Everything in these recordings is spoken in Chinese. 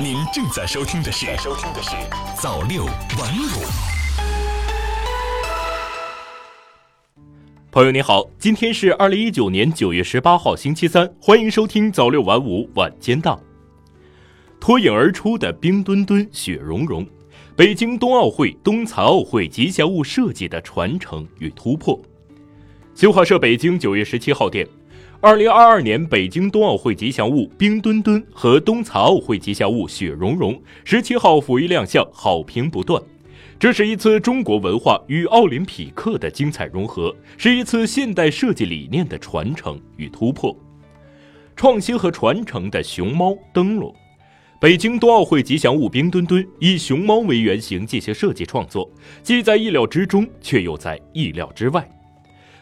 您正在收听的是《收听的是早六晚五》。朋友你好，今天是二零一九年九月十八号星期三，欢迎收听早六晚五晚间档。脱颖而出的冰墩墩、雪融融，北京冬奥会、冬残奥会吉祥物设计的传承与突破。新华社北京九月十七号电。二零二二年北京冬奥会吉祥物冰墩墩和冬残奥会吉祥物雪融融十七号甫一亮相，好评不断。这是一次中国文化与奥林匹克的精彩融合，是一次现代设计理念的传承与突破。创新和传承的熊猫灯笼，北京冬奥会吉祥物冰墩墩以熊猫为原型进行设计创作，既在意料之中，却又在意料之外。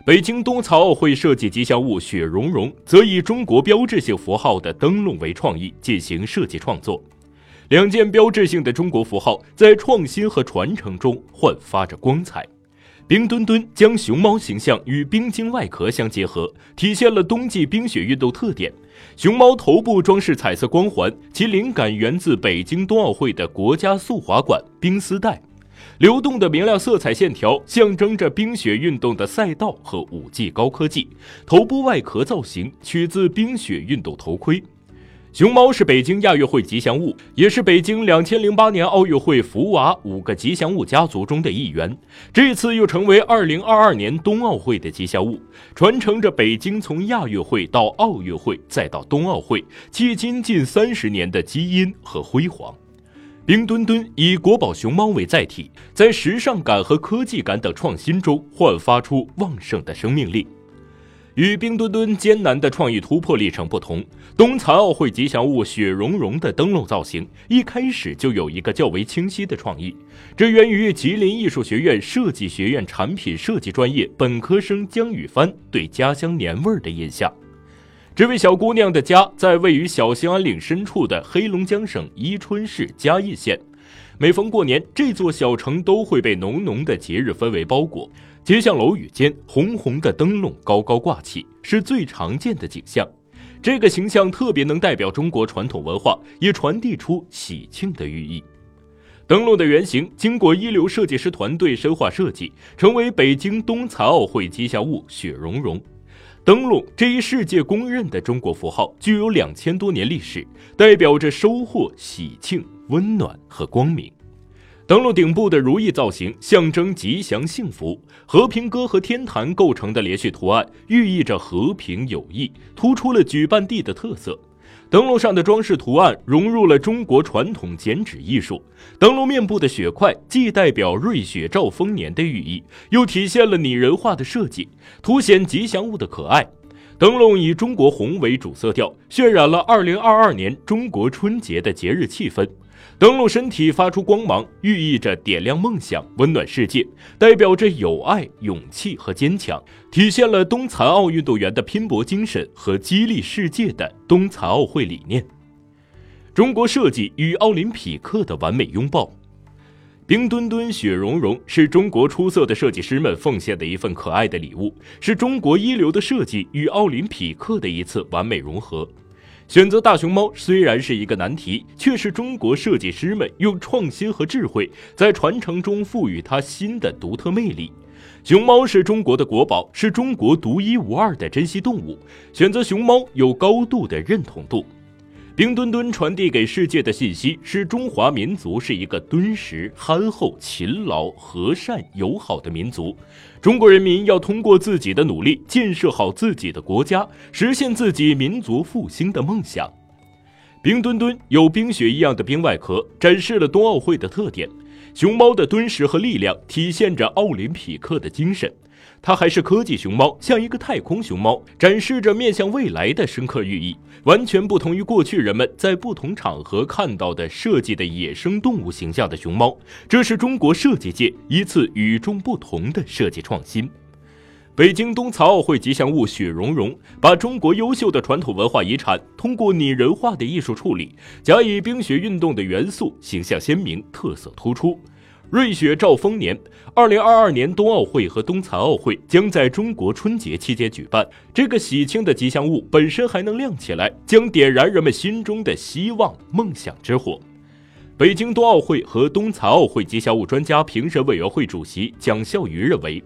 北京冬残奥会设计吉祥物雪融融，则以中国标志性符号的灯笼为创意进行设计创作。两件标志性的中国符号在创新和传承中焕发着光彩。冰墩墩将熊猫形象与冰晶外壳相结合，体现了冬季冰雪运动特点。熊猫头部装饰彩色光环，其灵感源自北京冬奥会的国家速滑馆冰丝带。流动的明亮色彩线条象征着冰雪运动的赛道和五 G 高科技。头部外壳造型取自冰雪运动头盔。熊猫是北京亚运会吉祥物，也是北京两千零八年奥运会福娃五个吉祥物家族中的一员。这次又成为二零二二年冬奥会的吉祥物，传承着北京从亚运会到奥运会再到冬奥会，迄今近三十年的基因和辉煌。冰墩墩以国宝熊猫为载体，在时尚感和科技感等创新中焕发出旺盛的生命力。与冰墩墩艰难的创意突破历程不同，冬残奥会吉祥物雪融融的灯笼造型一开始就有一个较为清晰的创意，这源于吉林艺术学院设计学院产品设计专业本科生姜雨帆对家乡年味儿的印象。这位小姑娘的家在位于小兴安岭深处的黑龙江省伊春市嘉义县。每逢过年，这座小城都会被浓浓的节日氛围包裹。街巷楼宇间，红红的灯笼高高挂起，是最常见的景象。这个形象特别能代表中国传统文化，也传递出喜庆的寓意。灯笼的原型经过一流设计师团队深化设计，成为北京冬残奥会吉祥物雪融融。灯笼这一世界公认的中国符号，具有两千多年历史，代表着收获、喜庆、温暖和光明。灯笼顶部的如意造型象征吉祥幸福，和平鸽和天坛构成的连续图案寓意着和平友谊，突出了举办地的特色。灯笼上的装饰图案融入了中国传统剪纸艺术。灯笼面部的雪块既代表瑞雪兆丰年的寓意，又体现了拟人化的设计，凸显吉祥物的可爱。灯笼以中国红为主色调，渲染了2022年中国春节的节日气氛。灯笼身体发出光芒，寓意着点亮梦想、温暖世界，代表着友爱、勇气和坚强，体现了冬残奥运动员的拼搏精神和激励世界的冬残奥会理念。中国设计与奥林匹克的完美拥抱，冰墩墩、雪融融是中国出色的设计师们奉献的一份可爱的礼物，是中国一流的设计与奥林匹克的一次完美融合。选择大熊猫虽然是一个难题，却是中国设计师们用创新和智慧在传承中赋予它新的独特魅力。熊猫是中国的国宝，是中国独一无二的珍稀动物，选择熊猫有高度的认同度。冰墩墩传递给世界的信息是中华民族是一个敦实、憨厚、勤劳、和善、友好的民族。中国人民要通过自己的努力建设好自己的国家，实现自己民族复兴的梦想。冰墩墩有冰雪一样的冰外壳，展示了冬奥会的特点。熊猫的敦实和力量体现着奥林匹克的精神。它还是科技熊猫，像一个太空熊猫，展示着面向未来的深刻寓意，完全不同于过去人们在不同场合看到的设计的野生动物形象的熊猫。这是中国设计界一次与众不同的设计创新。北京冬残奥会吉祥物雪融融，把中国优秀的传统文化遗产通过拟人化的艺术处理，加以冰雪运动的元素，形象鲜明，特色突出。瑞雪兆丰年，二零二二年冬奥会和冬残奥会将在中国春节期间举办。这个喜庆的吉祥物本身还能亮起来，将点燃人们心中的希望、梦想之火。北京冬奥会和冬残奥会吉祥物专家评审委员会主席蒋孝瑜认为。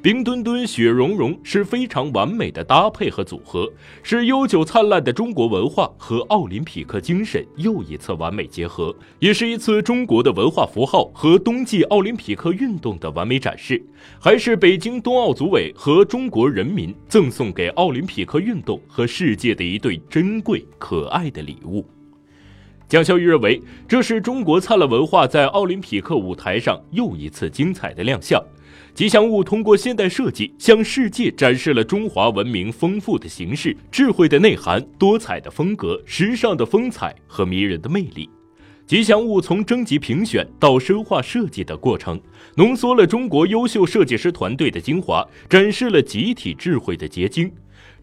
冰墩墩、雪融融是非常完美的搭配和组合，是悠久灿烂的中国文化和奥林匹克精神又一次完美结合，也是一次中国的文化符号和冬季奥林匹克运动的完美展示，还是北京冬奥组委和中国人民赠送给奥林匹克运动和世界的一对珍贵可爱的礼物。蒋孝瑜认为，这是中国灿烂文化在奥林匹克舞台上又一次精彩的亮相。吉祥物通过现代设计，向世界展示了中华文明丰富的形式、智慧的内涵、多彩的风格、时尚的风采和迷人的魅力。吉祥物从征集评选到深化设计的过程，浓缩了中国优秀设计师团队的精华，展示了集体智慧的结晶。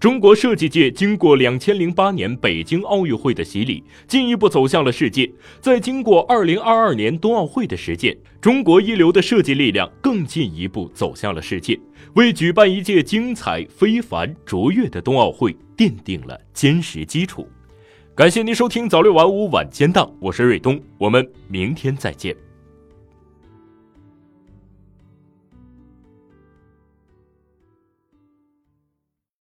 中国设计界经过两千零八年北京奥运会的洗礼，进一步走向了世界。在经过二零二二年冬奥会的实践，中国一流的设计力量更进一步走向了世界，为举办一届精彩非凡、卓越的冬奥会奠定了坚实基础。感谢您收听早六晚五晚间档，我是瑞东，我们明天再见。